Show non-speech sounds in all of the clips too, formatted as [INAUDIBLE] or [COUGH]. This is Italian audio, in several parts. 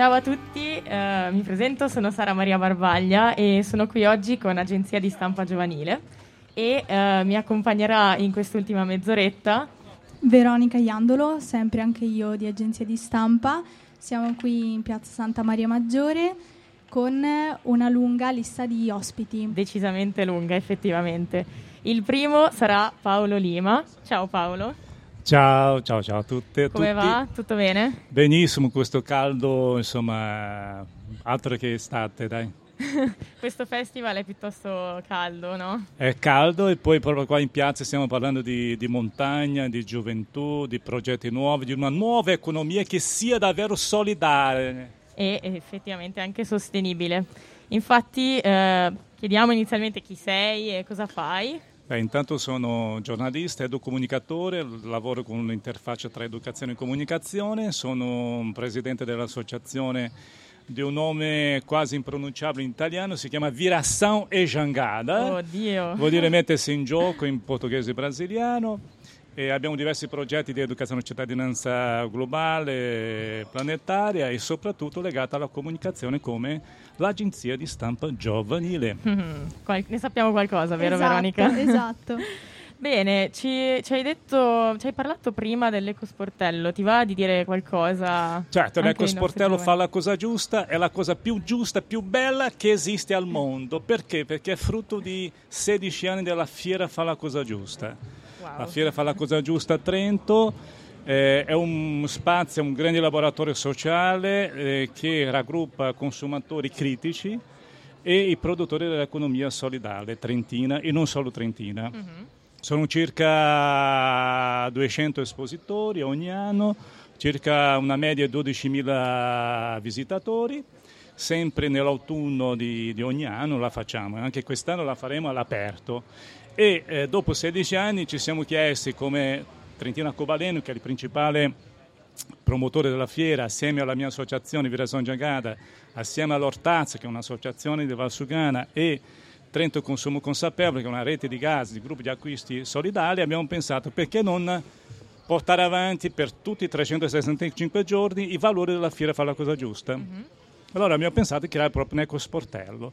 Ciao a tutti, eh, mi presento, sono Sara Maria Barbaglia e sono qui oggi con Agenzia di Stampa Giovanile e eh, mi accompagnerà in quest'ultima mezz'oretta Veronica Iandolo, sempre anche io di Agenzia di Stampa. Siamo qui in piazza Santa Maria Maggiore con una lunga lista di ospiti. Decisamente lunga, effettivamente. Il primo sarà Paolo Lima. Ciao Paolo. Ciao, ciao, ciao a tutte. Come tutti. va? Tutto bene? Benissimo, questo caldo, insomma, altro che estate, dai. [LAUGHS] questo festival è piuttosto caldo, no? È caldo e poi proprio qua in piazza stiamo parlando di, di, montagna, di gioventù, di progetti nuovi, di una nuova economia che sia davvero solidale. E effettivamente anche sostenibile. Infatti eh, chiediamo inizialmente chi sei e cosa fai. Beh, intanto sono giornalista, educomunicatore, lavoro con un'interfaccia tra educazione e comunicazione, sono un presidente dell'associazione di un nome quasi impronunciabile in italiano, si chiama Viração e Jangada. Oddio! Vuol dire mettersi in gioco in portoghese brasiliano. E abbiamo diversi progetti di educazione e cittadinanza globale, planetaria e soprattutto legata alla comunicazione come l'agenzia di stampa giovanile. [LAUGHS] Mm-hmm. ne sappiamo qualcosa, vero esatto, Veronica? [LAUGHS] Esatto. Bene, ci, ci, hai detto, ci hai parlato prima dell'ecosportello, ti va di dire qualcosa? Certo, l'ecosportello fa la cosa giusta, è la cosa più giusta, più bella che esiste al mondo. Perché? Perché è frutto di 16 anni della Fiera Fa la cosa giusta. Wow. La Fiera Fa la cosa giusta a Trento eh, è un spazio, un grande laboratorio sociale eh, che raggruppa consumatori critici e i produttori dell'economia solidale trentina e non solo trentina. Mm-hmm. Sono circa 200 espositori ogni anno, circa una media di 12.000 visitatori. Sempre nell'autunno di, di, ogni anno la facciamo, anche quest'anno la faremo all'aperto. E eh, dopo 16 anni ci siamo chiesti come Trentina Cobaleno, che è il principale promotore della fiera, assieme alla mia associazione Virason Giagada, assieme all'Ortazza, che è un'associazione di Valsugana, e Trento Consumo Consapevole, che è una rete di gas, di gruppi di acquisti solidali, abbiamo pensato perché non portare avanti per tutti i 365 giorni i valori della fiera Fa la cosa giusta. Mm-hmm. Allora abbiamo pensato di creare proprio un ecosportello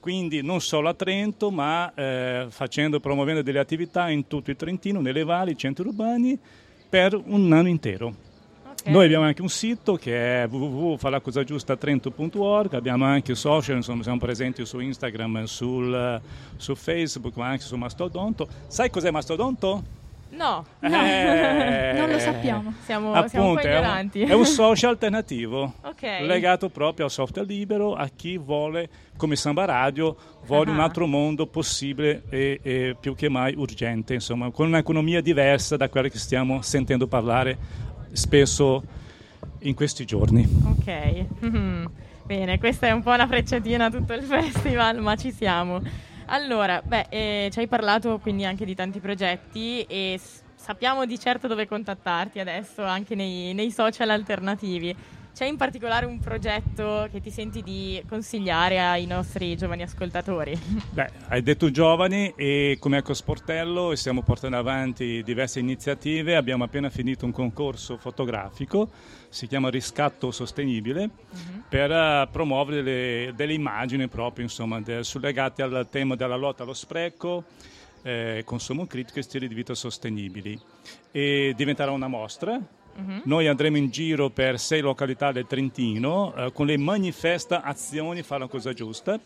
quindi non solo a Trento, ma eh, facendo, promuovendo delle attività in tutto il Trentino, nelle valli, centri urbani, per un anno intero. Okay. Noi abbiamo anche un sito che è www.falacosagiustatrento.org, abbiamo anche social, insomma siamo presenti su Instagram, sul, su Facebook, ma anche su Mastodonto. Sai cos'è Mastodonto? No, no. Eh, non lo sappiamo. Siamo, appunto, siamo un po' ignoranti. È un, è un social alternativo okay. legato proprio al software libero, a chi vuole, come Samba Radio, vuole uh-huh. un altro mondo possibile e, e, più che mai urgente, insomma, con un'economia diversa da quella che stiamo sentendo parlare spesso in questi giorni. Ok, [LAUGHS] mm-hmm. bene, questa è un po' una frecciatina a tutto il [LAUGHS] festival, ma ci siamo. Allora, beh, eh, ci hai parlato quindi anche di tanti progetti e s- sappiamo di certo dove contattarti adesso anche nei, nei social alternativi. C'è in particolare un progetto che ti senti di consigliare ai nostri giovani ascoltatori? [LAUGHS] Beh, hai detto giovani e come Ecosportello stiamo portando avanti diverse iniziative. Abbiamo appena finito un concorso fotografico, si chiama Riscatto Sostenibile, uh-huh. per uh, promuovere delle, delle, immagini proprio insomma, de, legate al tema della lotta allo spreco, eh, consumo critico e stili di vita sostenibili. E diventerà una mostra Uh-huh. Noi andremo in giro per sei località del Trentino eh, con le manifesta azioni Fa la cosa giusta.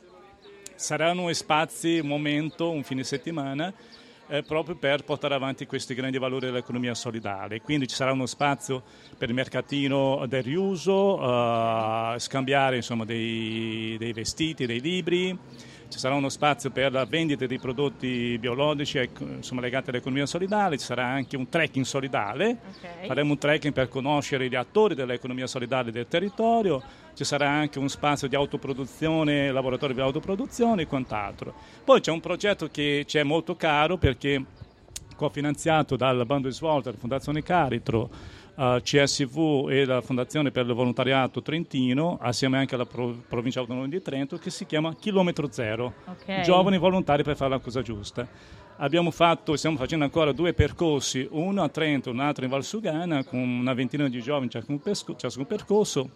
Saranno spazi, un momento, un fine settimana eh, proprio per portare avanti questi grandi valori dell'economia solidale. Quindi ci sarà uno spazio per il mercatino del riuso, eh, scambiare insomma, dei, dei vestiti, dei libri ci sarà uno spazio per la vendita di prodotti biologici insomma, legati all'economia solidale, ci sarà anche un trekking solidale, okay. faremo un trekking per conoscere gli attori dell'economia solidale del territorio, ci sarà anche un spazio di autoproduzione, laboratorio di autoproduzione e quant'altro. Poi c'è un progetto che ci è molto caro perché cofinanziato dal bando di svolta della Fondazione Caritro, uh, CSV e la Fondazione per il Volontariato Trentino, assieme anche alla Pro- Provincia Autonoma di Trento, che si chiama Chilometro Zero, okay. giovani volontari per fare la cosa giusta. Abbiamo fatto, stiamo facendo ancora due percorsi, uno a Trento, un altro in Valsugana, con una ventina di giovani ciascun, pesco- ciascun percorso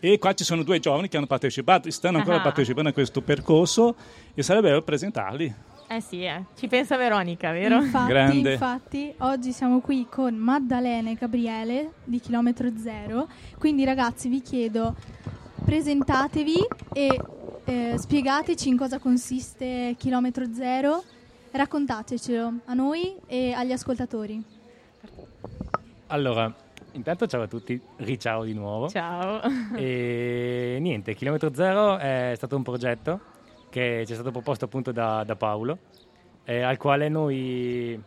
E qua ci sono due giovani che hanno partecipato, stanno ancora Ah. partecipando a questo percorso e sarebbe bello presentarli. Eh sì, eh. ci pensa Veronica, vero? Infatti, Grande. infatti, oggi siamo qui con Maddalena e Gabriele di Chilometro Zero. Quindi, ragazzi, vi chiedo, presentatevi e eh, spiegateci in cosa consiste Chilometro Zero. Raccontatecelo a noi e agli ascoltatori. Allora, intanto ciao a tutti, riciao di nuovo. Ciao. E niente, Chilometro Zero è stato un progetto che ci è stato proposto appunto da, da Paolo, eh, al quale noi,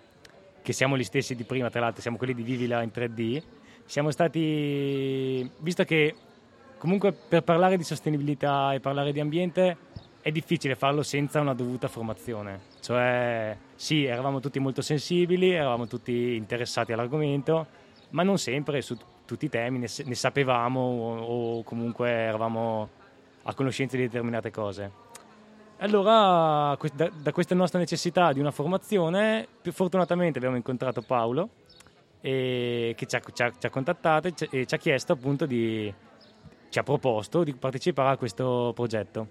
che siamo gli stessi di prima, tra l'altro siamo quelli di Vivila in 3D, siamo stati, visto che comunque per parlare di sostenibilità e parlare di ambiente è difficile farlo senza una dovuta formazione, cioè sì, eravamo tutti molto sensibili, eravamo tutti interessati all'argomento, ma non sempre su tutti i temi ne, ne sapevamo o, o comunque eravamo a conoscenza di determinate cose. Allora, da, questa nostra necessità di una formazione, fortunatamente abbiamo incontrato Paolo che ci ha, ci ha- ci ha contattato e ci, ha chiesto appunto di, ci ha proposto di partecipare a questo progetto.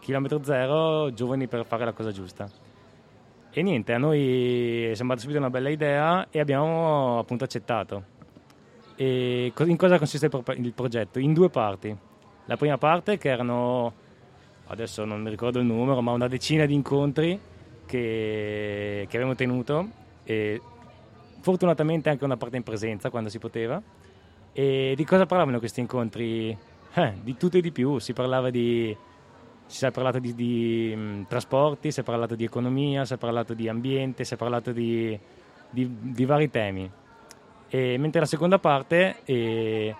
Chilometro Zero, giovani per fare la cosa giusta. E niente, a noi è sembrata subito una bella idea e abbiamo appunto accettato. E in cosa consiste il progetto? In due parti. La prima parte che erano, adesso non mi ricordo il numero, ma una decina di incontri che, che abbiamo tenuto e fortunatamente anche una parte in presenza quando si poteva. E di cosa parlavano questi incontri? Eh, di tutto e di più, si parlava di si è parlato di, di, mh, trasporti, si è parlato di economia, si è parlato di ambiente, si è parlato di, di- di vari temi. E mentre la seconda parte eh,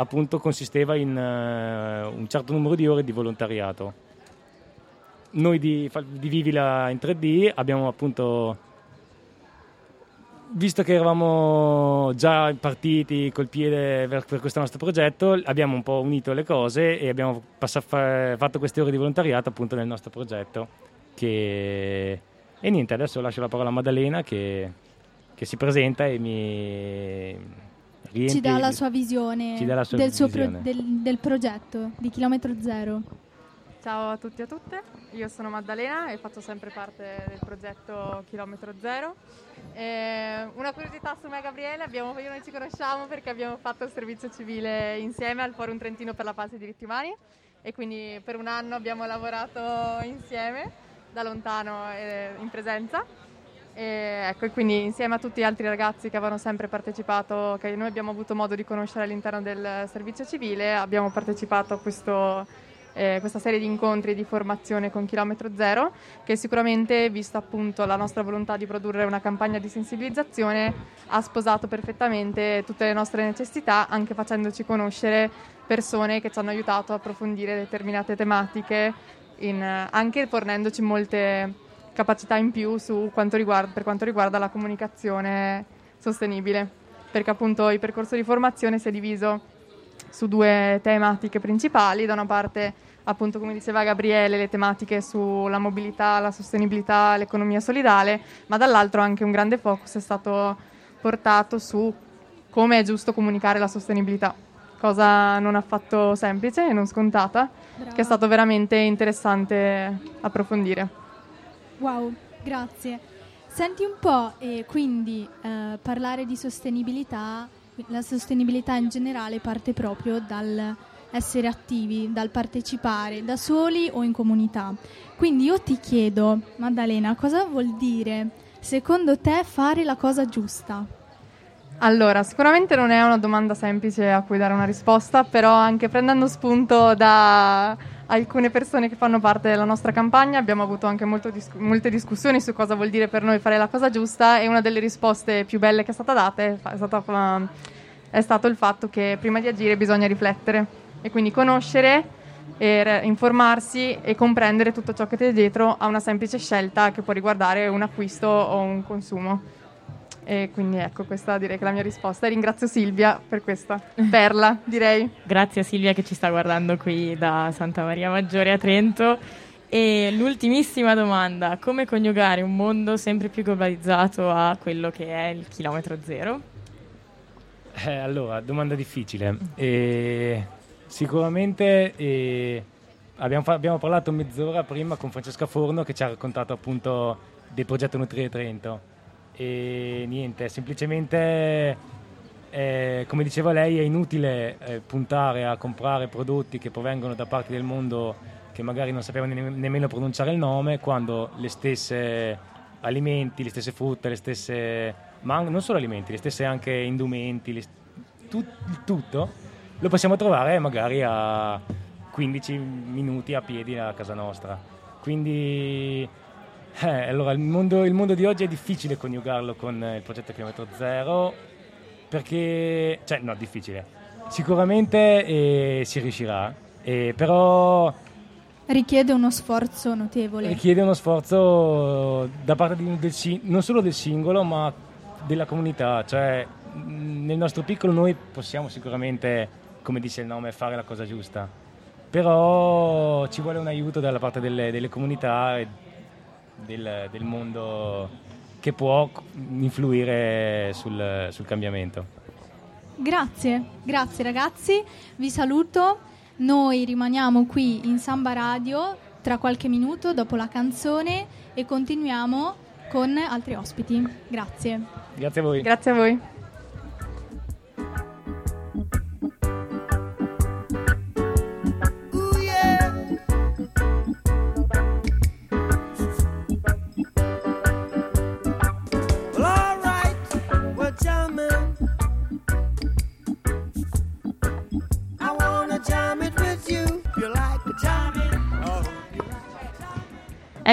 appunto consisteva in eh, un certo numero di ore di volontariato. Noi di, di Vivila in 3D abbiamo appunto visto che eravamo già partiti col piede per, questo nostro progetto, abbiamo un po' unito le cose e abbiamo passa- fa- fatto queste ore di volontariato appunto nel nostro progetto. Che... E niente, adesso lascio la parola a Maddalena che, che si presenta e mi riempie... Ci dà la sua visione, Ci dà la sua del, suo pro- visione. del, del progetto di Chilometro Zero. Ciao a tutti e a tutte, io sono Maddalena e faccio sempre parte del progetto Chilometro Zero. Eh, una curiosità su me e Gabriele, abbiamo, io noi ci conosciamo perché abbiamo fatto il servizio civile insieme al Forum Trentino per la pace e i diritti umani e quindi per un anno abbiamo lavorato insieme da lontano e in presenza. E ecco, e quindi insieme a tutti gli altri ragazzi che avevano sempre partecipato, che noi abbiamo avuto modo di conoscere all'interno del servizio civile, abbiamo partecipato a questo, eh, questa serie di incontri di formazione con Chilometro Zero, che sicuramente, vista appunto la nostra volontà di produrre una campagna di sensibilizzazione, ha sposato perfettamente tutte le nostre necessità, anche facendoci conoscere persone che ci hanno aiutato a approfondire determinate tematiche, in- anche fornendoci molte capacità in più su quanto riguarda- per quanto riguarda la comunicazione sostenibile, perché appunto il percorso di formazione si è diviso su due tematiche principali, da una parte appunto come diceva Gabriele le tematiche sulla mobilità, la sostenibilità, l'economia solidale, ma dall'altro anche un grande focus è stato portato su come è giusto comunicare la sostenibilità, cosa non affatto semplice e non scontata, Brava. che è stato veramente interessante approfondire. Wow, grazie. Senti un po', e quindi eh, parlare di sostenibilità, la sostenibilità in generale parte proprio dal essere attivi, dal partecipare da soli o in comunità. Quindi io ti chiedo, Maddalena, cosa vuol dire secondo te fare la cosa giusta? Allora, sicuramente non è una domanda semplice a cui dare una risposta, però anche prendendo spunto da alcune persone che fanno parte della nostra campagna abbiamo avuto anche dis- molte discussioni su cosa vuol dire per noi fare la cosa giusta e una delle risposte più belle che è stata data è, stata è stato il fatto che prima di agire bisogna riflettere e quindi conoscere, e re- informarsi e comprendere tutto ciò che c'è dietro a una semplice scelta che può riguardare un acquisto o un consumo. E quindi ecco, questa direi che è la mia risposta. E ringrazio Silvia per questa perla, [LAUGHS] direi. Grazie a Silvia che ci sta guardando qui da Santa Maria Maggiore a Trento. E l'ultimissima domanda, come coniugare un mondo sempre più globalizzato a quello che è il chilometro zero? Eh, allora, domanda difficile. E Sicuramente eh, abbiamo, fa- abbiamo, parlato mezz'ora prima con Francesca Forno che ci ha raccontato appunto del progetto Nutrire Trento e niente, semplicemente eh, come diceva lei è inutile eh, puntare a comprare prodotti che provengono da parti del mondo che magari non sappiamo ne- nemmeno pronunciare il nome quando le stesse alimenti, le stesse frutta, le stesse ma non solo alimenti, le stesse anche indumenti, le, tut, tutto lo possiamo trovare magari a 15 minuti a piedi a casa nostra. Quindi eh, allora, il, mondo, il, mondo, di oggi è difficile coniugarlo con il progetto Chilometro Zero perché, cioè no, difficile. Sicuramente eh, si riuscirà, eh, però... Richiede uno sforzo notevole. Richiede uno sforzo da parte di, del, non solo del singolo, ma della comunità. Cioè, nel nostro piccolo noi possiamo sicuramente come dice il nome, fare la cosa giusta. Però ci vuole un aiuto dalla parte delle, delle comunità del, del, mondo che può influire sul, sul cambiamento. Grazie, grazie ragazzi, vi saluto. Noi rimaniamo qui in Samba Radio tra qualche minuto dopo la canzone e continuiamo con altri ospiti. Grazie. Grazie a voi. Grazie a voi.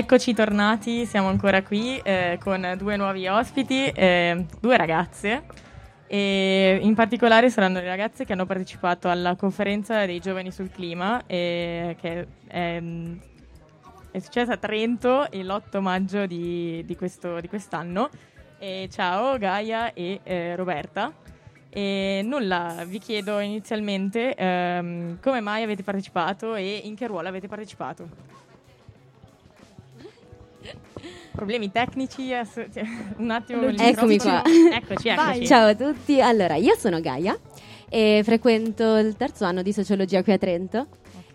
Eccoci tornati, siamo ancora qui eh, con due nuovi ospiti, eh, due ragazze e in particolare saranno le ragazze che hanno partecipato alla conferenza dei giovani sul clima eh, che è, è, successa a Trento l'8 maggio di, di, questo, di quest'anno. ciao Gaia e eh, Roberta. E nulla, vi chiedo inizialmente ehm, come mai avete partecipato e in che ruolo avete partecipato. Problemi tecnici, [LAUGHS] un attimo. Eccomi qua. [LAUGHS] Eccoci, eccoci. Ciao a tutti. Allora, io sono Gaia e frequento il terzo anno di sociologia qui a Trento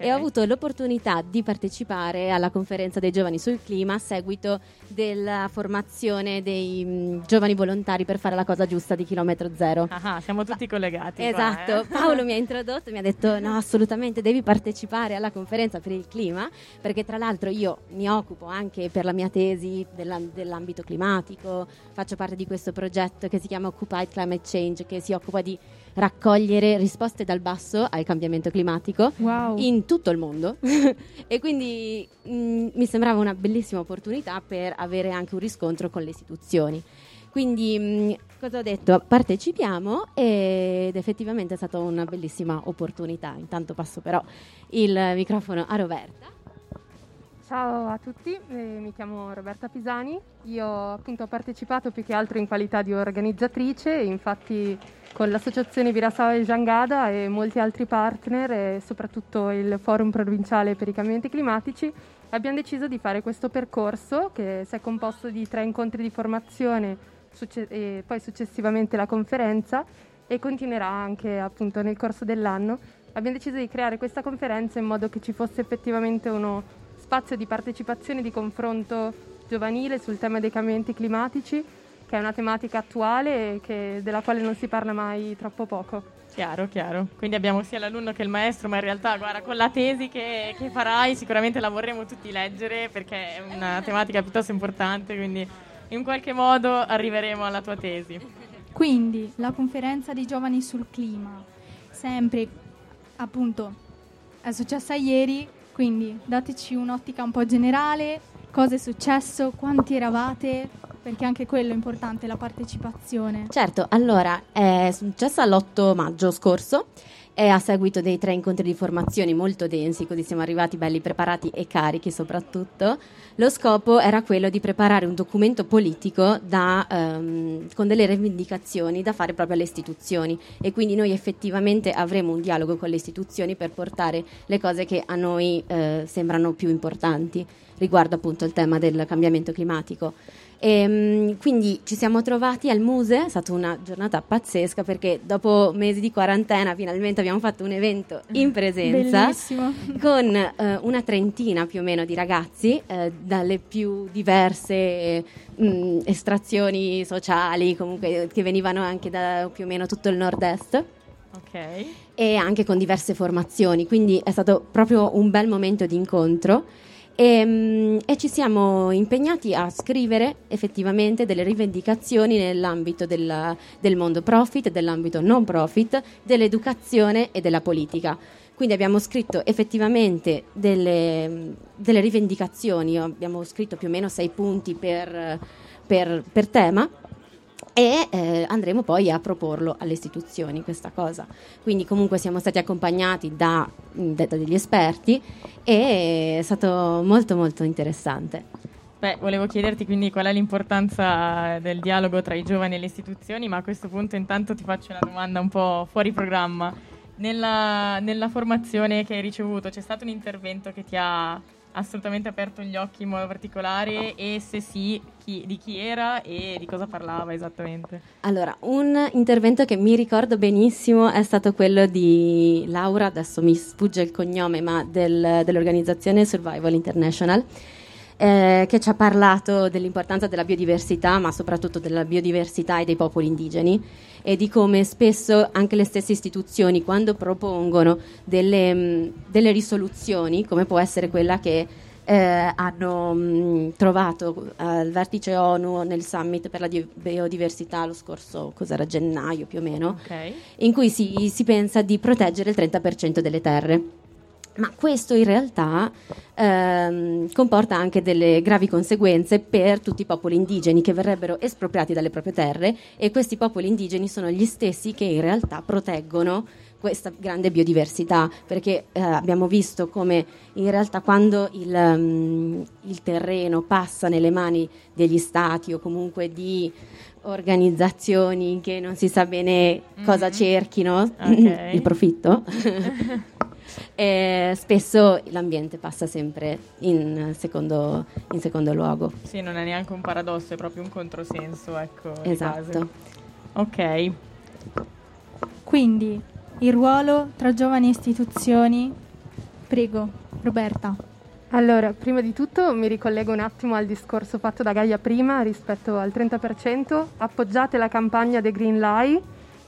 e ho avuto l'opportunità di partecipare alla conferenza dei giovani sul clima a seguito della formazione dei mh, mm, giovani volontari per fare la cosa giusta di chilometro zero. Ah, siamo tutti collegati. Esatto, qua, eh? Paolo mi ha introdotto, mi ha detto [LAUGHS] no assolutamente devi partecipare alla conferenza per il clima perché tra l'altro io mi occupo anche per la mia tesi della, dell'ambito climatico, faccio parte di questo progetto che si chiama Occupied Climate Change che si occupa di raccogliere risposte dal basso al cambiamento climatico wow. in tutto il mondo [LAUGHS] e quindi mh, mm, mi sembrava una bellissima opportunità per avere anche un riscontro con le istituzioni. Quindi mh, mm, cosa ho detto? Partecipiamo ed effettivamente è stata una bellissima opportunità. Intanto passo però il microfono a Roberta. Ciao a tutti, eh, mi chiamo Roberta Pisani, io appunto ho partecipato più che altro in qualità di organizzatrice, infatti con l'associazione Virasao e Jangada e molti altri partner e soprattutto il forum provinciale per i cambiamenti climatici abbiamo deciso di fare questo percorso che si è composto di tre incontri di formazione succe- e poi successivamente la conferenza e continuerà anche appunto nel corso dell'anno. Abbiamo deciso di creare questa conferenza in modo che ci fosse effettivamente uno spazio di partecipazione e di confronto giovanile sul tema dei cambiamenti climatici, che è una tematica attuale e della quale non si parla mai troppo poco. Chiaro, chiaro. Quindi abbiamo sia l'alunno che il maestro, ma in realtà, guarda, con la tesi che, che farai sicuramente la vorremmo tutti leggere perché è una tematica piuttosto importante, quindi in qualche modo arriveremo alla tua tesi. Quindi la conferenza dei giovani sul clima, sempre appunto è successa ieri, quindi dateci un'ottica un po' generale, cosa è successo, quanti eravate, perché anche quello è importante, la partecipazione. Certo, allora è successa l'8 maggio scorso e a seguito dei tre incontri di formazione molto densi, così siamo arrivati belli preparati e carichi soprattutto, lo scopo era quello di preparare un documento politico da, um, con delle rivendicazioni da fare proprio alle istituzioni e quindi noi effettivamente avremo un dialogo con le istituzioni per portare le cose che a noi eh, sembrano più importanti riguardo appunto il tema del cambiamento climatico. E, mm, quindi ci siamo trovati al Muse, è stata una giornata pazzesca perché dopo mesi di quarantena finalmente abbiamo fatto un evento in [LAUGHS] presenza Bellissimo. con eh, una trentina più o meno di ragazzi eh, dalle più diverse mh, estrazioni sociali, comunque che venivano anche da più o meno tutto il nord-est Ok. e anche con diverse formazioni, quindi è stato proprio un bel momento di incontro e, mm, e ci siamo impegnati a scrivere effettivamente delle rivendicazioni nell'ambito della- del mondo profit, dell'ambito non profit, dell'educazione e della politica. Quindi abbiamo scritto effettivamente delle, delle rivendicazioni, abbiamo scritto più o meno sei punti per, per- per tema e eh, andremo poi a proporlo alle istituzioni questa cosa. Quindi comunque siamo stati accompagnati da, da degli esperti e è stato molto molto interessante. Beh, volevo chiederti quindi qual è l'importanza del dialogo tra i giovani e le istituzioni, ma a questo punto intanto ti faccio una domanda un po' fuori programma. Nella, nella formazione che hai ricevuto c'è stato un intervento che ti ha assolutamente aperto gli occhi in modo particolare e se sì, chi- di chi era e di cosa parlava esattamente? Allora, un intervento che mi ricordo benissimo è stato quello di Laura, adesso mi sfugge il cognome, ma del- dell'organizzazione Survival International, eh, che ci ha parlato dell'importanza della biodiversità, ma soprattutto della biodiversità e dei popoli indigeni e di come spesso anche le stesse istituzioni, quando propongono delle, mh, delle risoluzioni, come può essere quella che eh, hanno mh, trovato al vertice ONU nel summit per la di- biodiversità lo scorso cos'era, gennaio più o meno, Ok. in cui si, si pensa di proteggere il 30% delle terre. Ma questo in realtà ehm, comporta anche delle gravi conseguenze per tutti i popoli indigeni che verrebbero espropriati dalle proprie terre e questi popoli indigeni sono gli stessi che in realtà proteggono questa grande biodiversità, perché eh, abbiamo visto come in realtà quando il, mm, il terreno passa nelle mani degli stati o comunque di organizzazioni che non si sa bene cosa Mhm. cerchino, Ok. [LAUGHS] il profitto, [LAUGHS] eh, spesso l'ambiente passa sempre in secondo, in secondo luogo. Sì, non è neanche un paradosso, è proprio un controsenso, ecco. Esatto. Ok. Quindi il ruolo tra giovani e istituzioni. Prego, Roberta. Allora, prima di tutto mi ricollego un attimo al discorso fatto da Gaia prima rispetto al 30%. Appoggiate la campagna The Green Lie,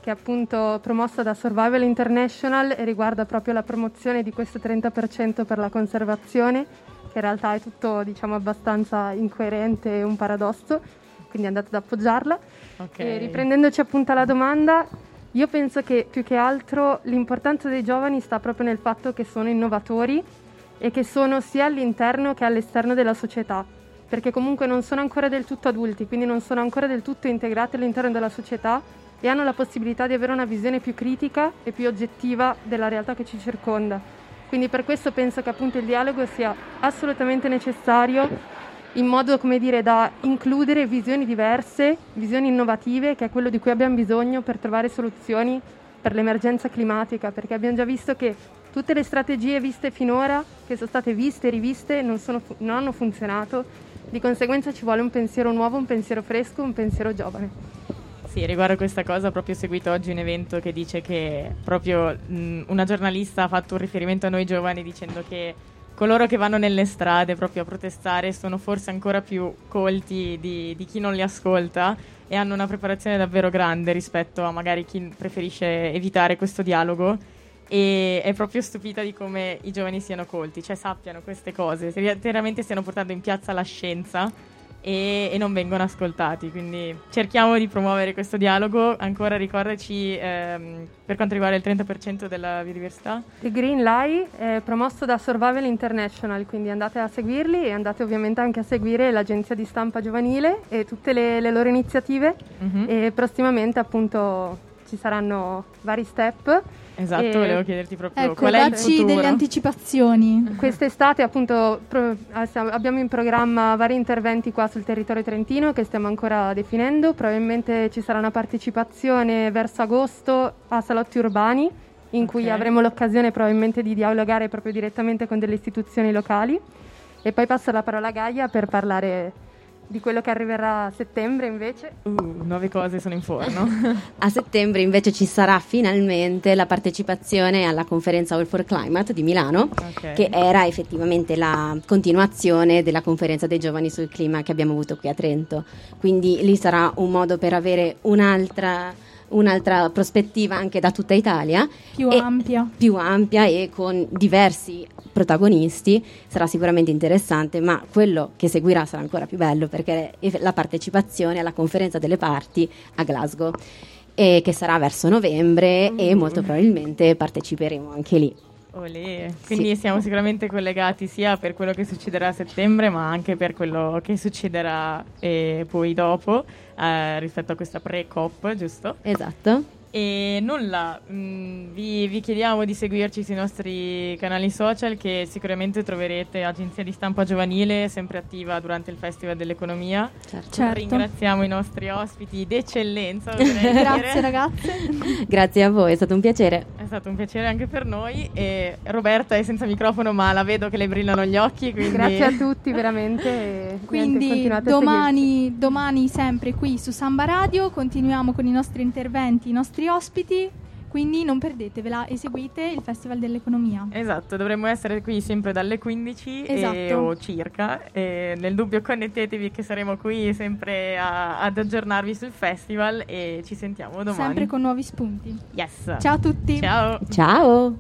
che è appunto promossa da Survival International e riguarda proprio la promozione di questo 30% per la conservazione, che in realtà è tutto diciamo abbastanza incoerente e un paradosso, quindi andate ad appoggiarla. Ok. E riprendendoci appunto alla domanda, io penso che più che altro l'importanza dei giovani sta proprio nel fatto che sono innovatori e che sono sia all'interno che all'esterno della società, perché comunque non sono ancora del tutto adulti, quindi non sono ancora del tutto integrati all'interno della società e hanno la possibilità di avere una visione più critica e più oggettiva della realtà che ci circonda. Quindi per questo penso che appunto il dialogo sia assolutamente necessario in modo, come dire, da includere visioni diverse, visioni innovative, che è quello di cui abbiamo bisogno per trovare soluzioni per l'emergenza climatica, perché abbiamo già visto che tutte le strategie viste finora, che sono state viste e riviste, non, sono non hanno funzionato, di conseguenza ci vuole un pensiero nuovo, un pensiero fresco, un pensiero giovane. Sì, riguardo questa cosa ho proprio seguito oggi un evento che dice che proprio mh, una giornalista ha fatto un riferimento a noi giovani dicendo che coloro che vanno nelle strade proprio a protestare sono forse ancora più colti di, di chi non li ascolta e hanno una preparazione davvero grande rispetto a magari chi preferisce evitare questo dialogo. E è proprio stupita di come i giovani siano colti, cioè sappiano queste cose, se veramente stiano portando in piazza la scienza e, e non vengono ascoltati. Quindi cerchiamo di promuovere questo dialogo. Ancora ricordaci ehm, per quanto riguarda il 30% della biodiversità. Il Green Lie è promosso da Survival International, quindi andate a seguirli e andate ovviamente anche a seguire l'agenzia di stampa giovanile e tutte le, le loro iniziative Mhm. e prossimamente appunto ci saranno vari step. Esatto, E- volevo chiederti proprio Ecco, qual è il dacci futuro. delle anticipazioni. [LAUGHS] Quest'estate appunto pro- abbiamo in programma vari interventi qua sul territorio trentino che stiamo ancora definendo, probabilmente ci sarà una partecipazione verso agosto a salotti urbani in cui avremo l'occasione probabilmente di dialogare proprio direttamente con delle istituzioni locali e poi passo la parola a Gaia per parlare di quello che arriverà a settembre invece? Uh, nuove cose sono in forno. [LAUGHS] a settembre invece ci sarà finalmente la partecipazione alla conferenza All for Climate di Milano, okay. che era effettivamente la continuazione della conferenza dei giovani sul clima che abbiamo avuto qui a Trento. Quindi lì sarà un modo per avere un'altra un'altra prospettiva anche da tutta Italia. Più ampia. Più ampia e con diversi protagonisti, sarà sicuramente interessante, ma quello che seguirà sarà ancora più bello perché è la partecipazione alla conferenza delle parti a Glasgow, e che sarà verso novembre mm. e molto probabilmente parteciperemo anche lì. Olè. Quindi sì. siamo sicuramente collegati sia per quello che succederà a settembre, ma anche per quello che succederà eh, poi dopo eh, rispetto a questa pre-COP, giusto? Esatto. E nulla, mh, mm, vi, vi, chiediamo di seguirci sui nostri canali social che sicuramente troverete Agenzia di Stampa Giovanile sempre attiva durante il Festival dell'Economia. Certo. certo. Ringraziamo i nostri ospiti d'eccellenza. [LAUGHS] Grazie ragazze. Grazie a voi, è stato un piacere. È stato un piacere anche per noi. E Roberta è senza microfono ma la vedo che le brillano gli occhi. Quindi... Grazie a tutti veramente. quindi domani, domani sempre qui su Samba Radio continuiamo con i nostri interventi, i nostri nostri ospiti. Quindi non perdetevela e seguite il Festival dell'Economia. Esatto, dovremmo essere qui sempre dalle 15 esatto. e, o circa. E nel dubbio connettetevi che saremo qui sempre a, ad aggiornarvi sul festival e ci sentiamo domani. Sempre con nuovi spunti. Yes. Ciao a tutti. Ciao. Ciao.